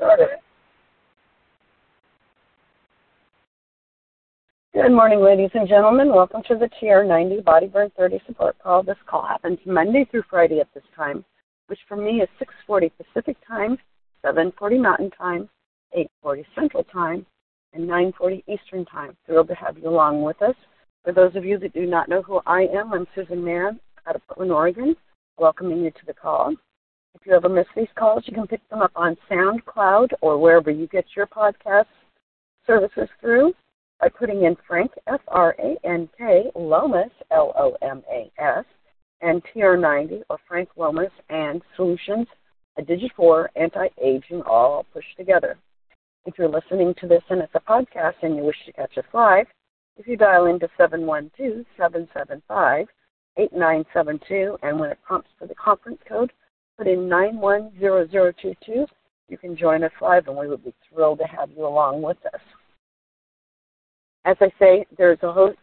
started. Good morning, ladies and gentlemen. Welcome to the TR90 Body Burn 30 support call. This call happens Monday through Friday at this time, which for me is 6:40 Pacific time, 7:40 Mountain time, 8:40 Central time, and 9:40 Eastern time. Thrilled to have you along with us. For those of you that do not know who I am, I'm Susan Mahon out of Portland, Oregon, welcoming you to the call. If you ever miss these calls, you can pick them up on SoundCloud or wherever you get your podcast services through by putting in Frank, F R A N K, Lomas, L O M A S, and TR90 or Frank Lomas and Solutions, a Digit 4 anti aging all pushed together. If you're listening to this and it's a podcast and you wish to catch us live, if you dial into 712 775 8972, and when it prompts for the conference code, put in 910022. You can join us live, and we would be thrilled to have you along with us. As I say, there's a host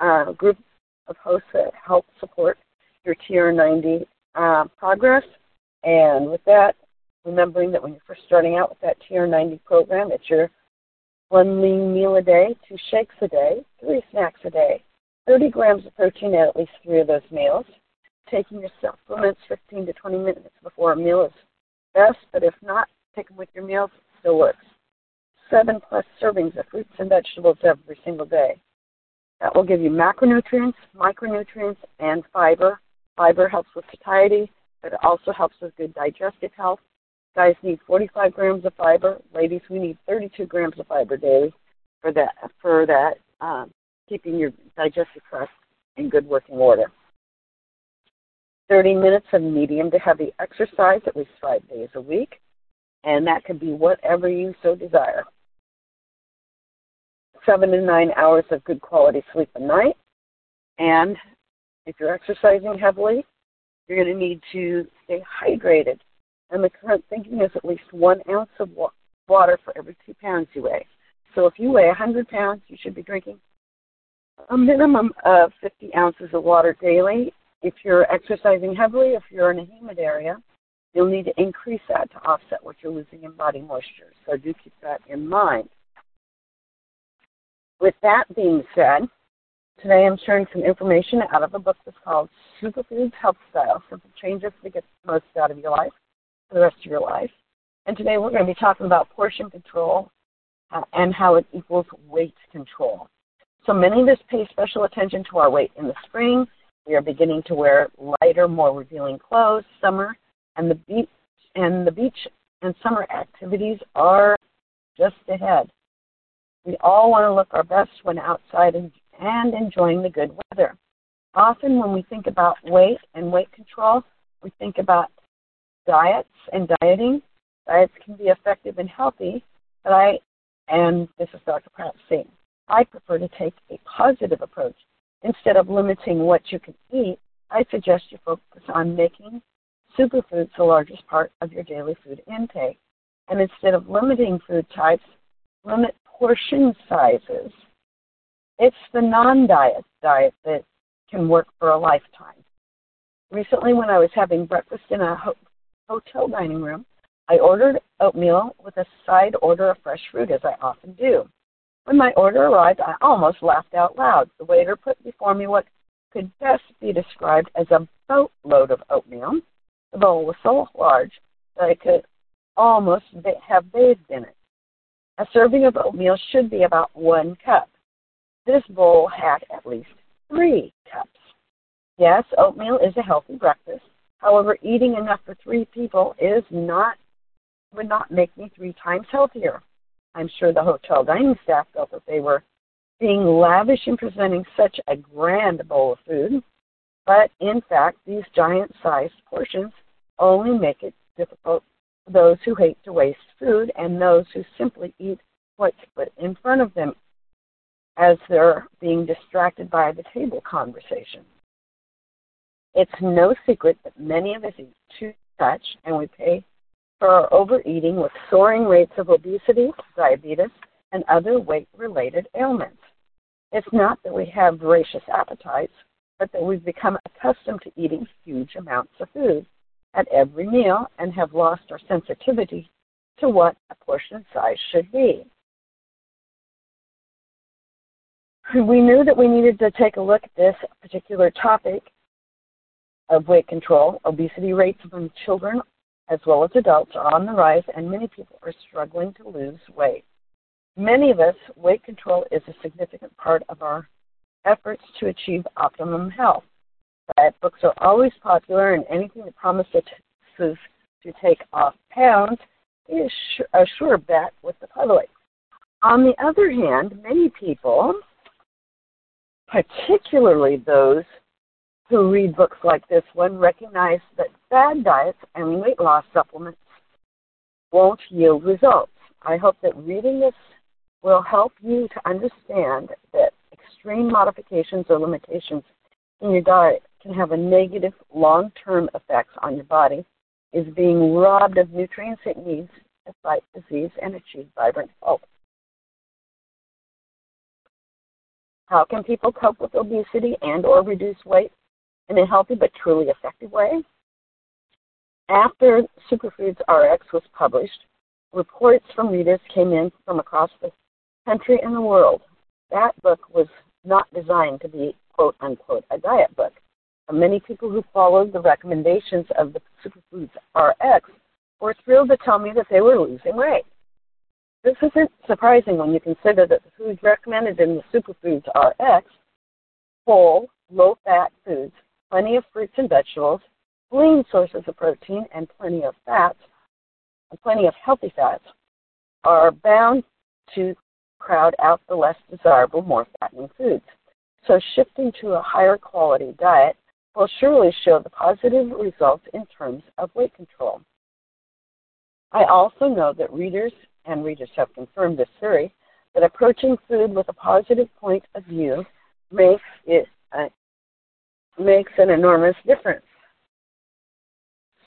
uh, group of hosts that help support your TR90 uh, progress. And with that, remembering that when you're first starting out with that TR90 program, it's your one lean meal a day, two shakes a day, three snacks a day, 30 grams of protein at at least three of those meals. Taking your supplements 15 to 20 minutes before a meal is best, but if not, take them with your meals, it still works. Seven plus servings of fruits and vegetables every single day. That will give you macronutrients, micronutrients, and fiber. Fiber helps with satiety, but it also helps with good digestive health. Guys need 45 grams of fiber. Ladies, we need 32 grams of fiber daily for that for that um, keeping your digestive tract in good working order. 30 minutes of medium to heavy exercise at least five days a week, and that can be whatever you so desire. Seven to nine hours of good quality sleep a night, and if you're exercising heavily, you're going to need to stay hydrated. And the current thinking is at least one ounce of water for every two pounds you weigh. So if you weigh 100 pounds, you should be drinking a minimum of 50 ounces of water daily. If you're exercising heavily, if you're in a humid area, you'll need to increase that to offset what you're losing in body moisture. So do keep that in mind. With that being said, today I'm sharing some information out of a book that's called Superfoods Health Style Simple Changes to Get the Most Out of Your Life for the Rest of Your Life. And today we're going to be talking about portion control uh, and how it equals weight control. So many of us pay special attention to our weight in the spring. We are beginning to wear lighter, more revealing clothes. Summer and the beach and the beach and summer activities are just ahead. We all want to look our best when outside and, and enjoying the good weather. Often, when we think about weight and weight control, we think about diets and dieting. Diets can be effective and healthy, but I, and this is Dr. Pratt saying, I prefer to take a positive approach. Instead of limiting what you can eat, I suggest you focus on making superfoods the largest part of your daily food intake. And instead of limiting food types, limit portion sizes. It's the non diet diet that can work for a lifetime. Recently, when I was having breakfast in a ho- hotel dining room, I ordered oatmeal with a side order of fresh fruit, as I often do. When my order arrived, I almost laughed out loud. The waiter put before me what could best be described as a boatload of oatmeal. The bowl was so large that I could almost have bathed in it. A serving of oatmeal should be about one cup. This bowl had at least three cups. Yes, oatmeal is a healthy breakfast. However, eating enough for three people is not would not make me three times healthier. I'm sure the hotel dining staff felt that they were being lavish in presenting such a grand bowl of food, but in fact, these giant sized portions only make it difficult for those who hate to waste food and those who simply eat what's put in front of them as they're being distracted by the table conversation. It's no secret that many of us eat too much and we pay for our overeating with soaring rates of obesity, diabetes, and other weight related ailments. It's not that we have voracious appetites, but that we've become accustomed to eating huge amounts of food at every meal and have lost our sensitivity to what a portion size should be. We knew that we needed to take a look at this particular topic of weight control. Obesity rates among children as well as adults are on the rise, and many people are struggling to lose weight. Many of us, weight control is a significant part of our efforts to achieve optimum health. Diet books are always popular, and anything that promises to take off pounds is a sure bet with the public. On the other hand, many people, particularly those who read books like this one, recognize that bad diets and weight loss supplements won't yield results. I hope that reading this will help you to understand that extreme modifications or limitations in your diet can have a negative long term effects on your body, is being robbed of nutrients it needs to fight disease and achieve vibrant health. How can people cope with obesity and or reduce weight in a healthy but truly effective way? After Superfoods RX was published, reports from readers came in from across the country and the world. That book was not designed to be quote unquote a diet book. And many people who followed the recommendations of the Superfoods RX were thrilled to tell me that they were losing weight. This isn't surprising when you consider that the foods recommended in the Superfoods RX whole, low fat foods, plenty of fruits and vegetables, lean sources of protein, and plenty of fats, and plenty of healthy fats, are bound to crowd out the less desirable, more fattening foods. So shifting to a higher quality diet will surely show the positive results in terms of weight control. I also know that readers and readers have confirmed this theory that approaching food with a positive point of view makes it makes an enormous difference.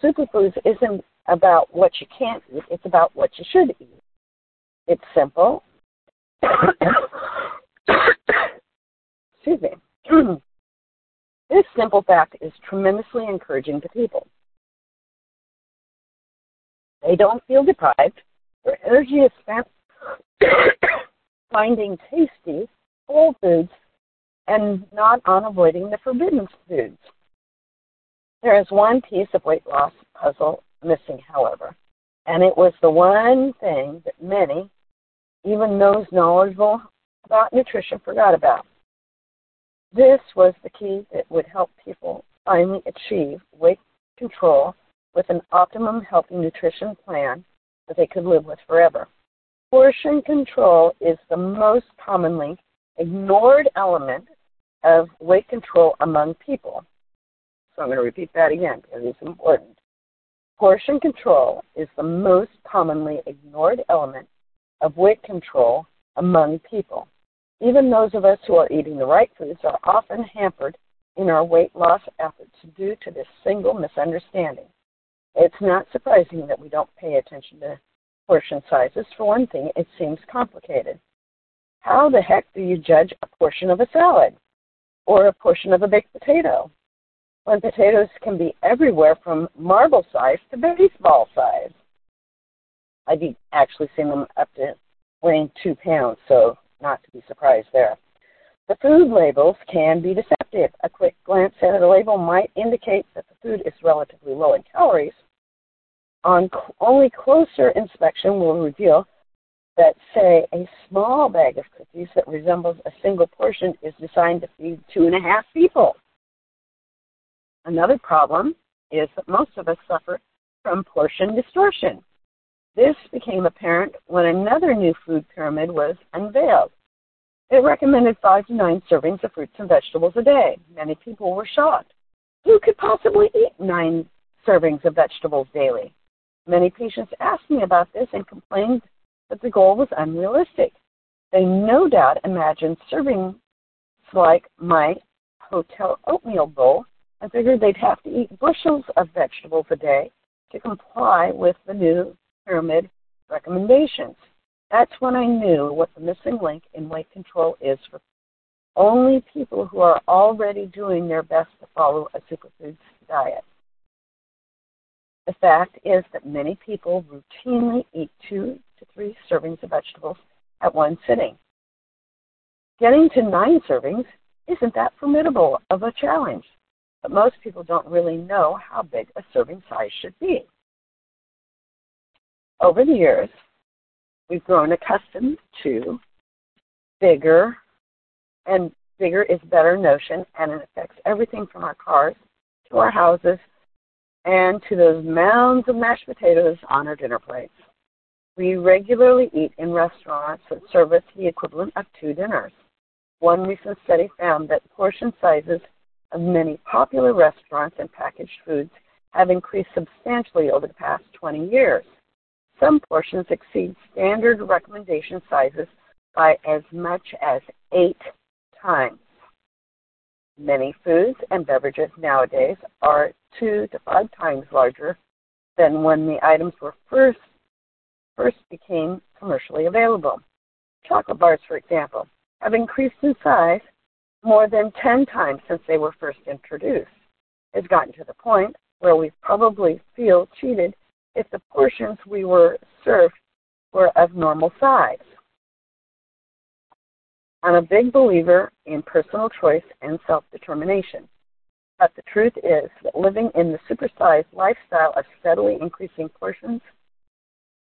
Superfoods isn't about what you can't eat, it's about what you should eat. It's simple. Excuse me. this simple fact is tremendously encouraging to people. They don't feel deprived. Their energy is spent finding tasty whole foods and not on avoiding the forbidden foods. There is one piece of weight loss puzzle missing, however, and it was the one thing that many, even those knowledgeable about nutrition, forgot about. This was the key that would help people finally achieve weight control with an optimum healthy nutrition plan that they could live with forever. Portion control is the most commonly ignored element of weight control among people. So I'm going to repeat that again because it's important. Portion control is the most commonly ignored element of weight control among people. Even those of us who are eating the right foods are often hampered in our weight loss efforts due to this single misunderstanding. It's not surprising that we don't pay attention to portion sizes. For one thing, it seems complicated. How the heck do you judge a portion of a salad? or a portion of a baked potato. When potatoes can be everywhere from marble size to baseball size. I've actually seen them up to weighing two pounds, so not to be surprised there. The food labels can be deceptive. A quick glance at a label might indicate that the food is relatively low in calories. On only closer inspection will reveal that say a small bag of cookies that resembles a single portion is designed to feed two and a half people. Another problem is that most of us suffer from portion distortion. This became apparent when another new food pyramid was unveiled. It recommended five to nine servings of fruits and vegetables a day. Many people were shocked. Who could possibly eat nine servings of vegetables daily? Many patients asked me about this and complained but the goal was unrealistic. They no doubt imagined serving like my hotel oatmeal bowl and figured they'd have to eat bushels of vegetables a day to comply with the new pyramid recommendations. That's when I knew what the missing link in weight control is for only people who are already doing their best to follow a superfoods diet. The fact is that many people routinely eat two to three servings of vegetables at one sitting. Getting to nine servings isn't that formidable of a challenge, but most people don't really know how big a serving size should be. Over the years, we've grown accustomed to bigger, and bigger is better notion, and it affects everything from our cars to our houses and to those mounds of mashed potatoes on our dinner plates. We regularly eat in restaurants that serve us the equivalent of two dinners. One recent study found that portion sizes of many popular restaurants and packaged foods have increased substantially over the past 20 years. Some portions exceed standard recommendation sizes by as much as eight times. Many foods and beverages nowadays are two to five times larger than when the items were first first became commercially available. Chocolate bars, for example, have increased in size more than 10 times since they were first introduced. It's gotten to the point where we probably feel cheated if the portions we were served were of normal size. I'm a big believer in personal choice and self determination. But the truth is that living in the supersized lifestyle of steadily increasing portions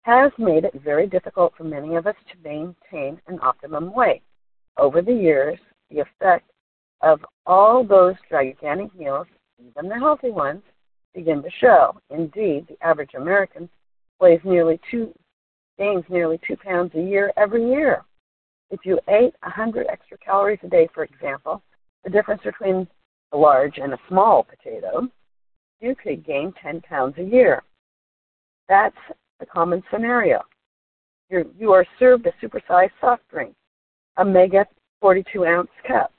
has made it very difficult for many of us to maintain an optimum weight. Over the years, the effect of all those gigantic meals, even the healthy ones, begin to show. Indeed, the average American weighs nearly two gains nearly two pounds a year every year. If you ate 100 extra calories a day, for example, the difference between a large and a small potato, you could gain 10 pounds a year. That's a common scenario. You're, you are served a supersized soft drink, a mega 42 ounce cup.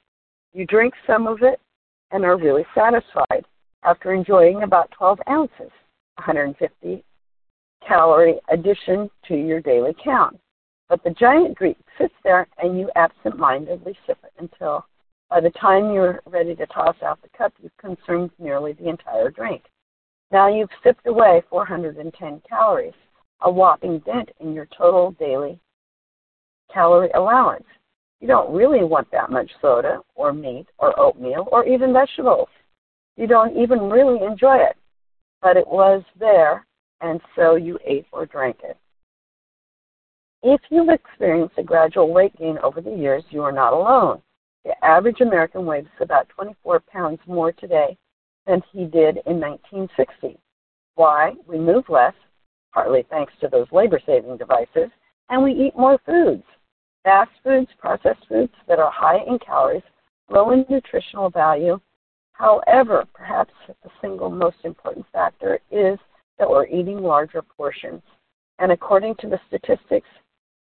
You drink some of it and are really satisfied after enjoying about 12 ounces, 150 calorie addition to your daily count. But the giant Greek sits there and you absent mindedly sip it until by the time you're ready to toss out the cup, you've consumed nearly the entire drink. Now you've sipped away 410 calories, a whopping dent in your total daily calorie allowance. You don't really want that much soda or meat or oatmeal or even vegetables. You don't even really enjoy it, but it was there, and so you ate or drank it. If you've experienced a gradual weight gain over the years, you are not alone. The average American weighs about 24 pounds more today than he did in 1960. Why? We move less, partly thanks to those labor saving devices, and we eat more foods. Fast foods, processed foods that are high in calories, low in nutritional value. However, perhaps the single most important factor is that we're eating larger portions. And according to the statistics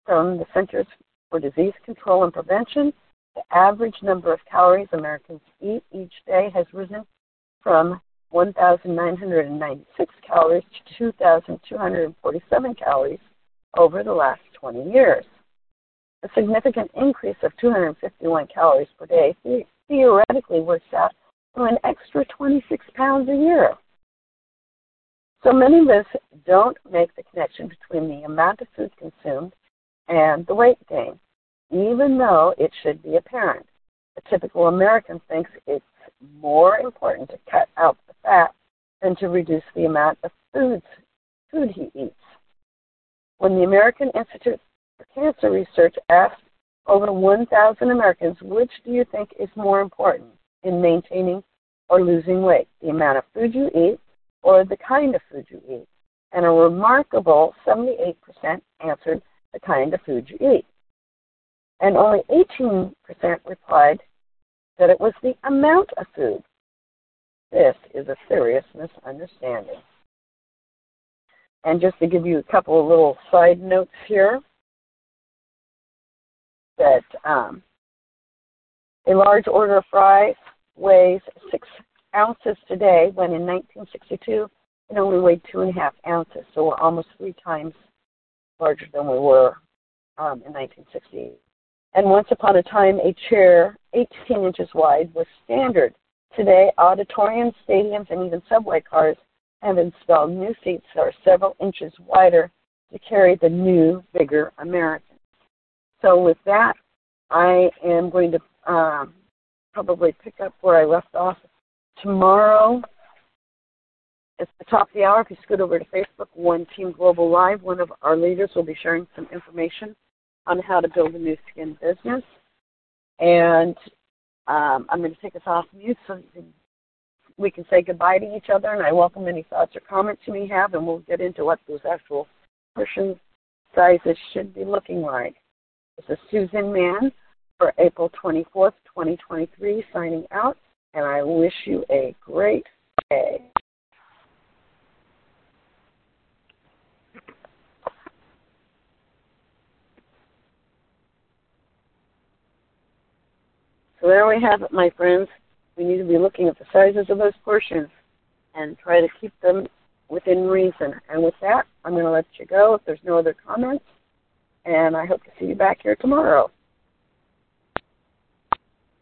from the Centers for Disease Control and Prevention, the average number of calories Americans eat each day has risen from 1,996 calories to 2,247 calories over the last 20 years. A significant increase of 251 calories per day theoretically works out to an extra 26 pounds a year. So many of us don't make the connection between the amount of food consumed and the weight gain, even though it should be apparent. A typical American thinks it's more important to cut out the fat than to reduce the amount of foods, food he eats. When the American Institute for Cancer Research asked over 1,000 Americans, which do you think is more important in maintaining or losing weight, the amount of food you eat or the kind of food you eat? And a remarkable 78% answered the kind of food you eat. And only 18% replied that it was the amount of food. This is a serious misunderstanding. And just to give you a couple of little side notes here, that um, a large order of fries weighs six ounces today, when in 1962 it only weighed two and a half ounces. So we're almost three times larger than we were um, in 1960. And once upon a time, a chair 18 inches wide was standard. Today, auditoriums, stadiums, and even subway cars have installed new seats that are several inches wider to carry the new, bigger Americans. So with that, I am going to um, probably pick up where I left off tomorrow. At the top of the hour, if you scoot over to Facebook, One Team Global Live, one of our leaders will be sharing some information on how to build a Nu Skin business. And um, I'm going to take us off mute so we can say goodbye to each other. And I welcome any thoughts or comments you may have, and we'll get into what those actual portion sizes should be looking like. This is Susan Mahon for April 24th, 2023, signing out, and I wish you a great day. There we have it, my friends. We need to be looking at the sizes of those portions and try to keep them within reason. And with that, I'm going to let you go if there's no other comments. And I hope to see you back here tomorrow.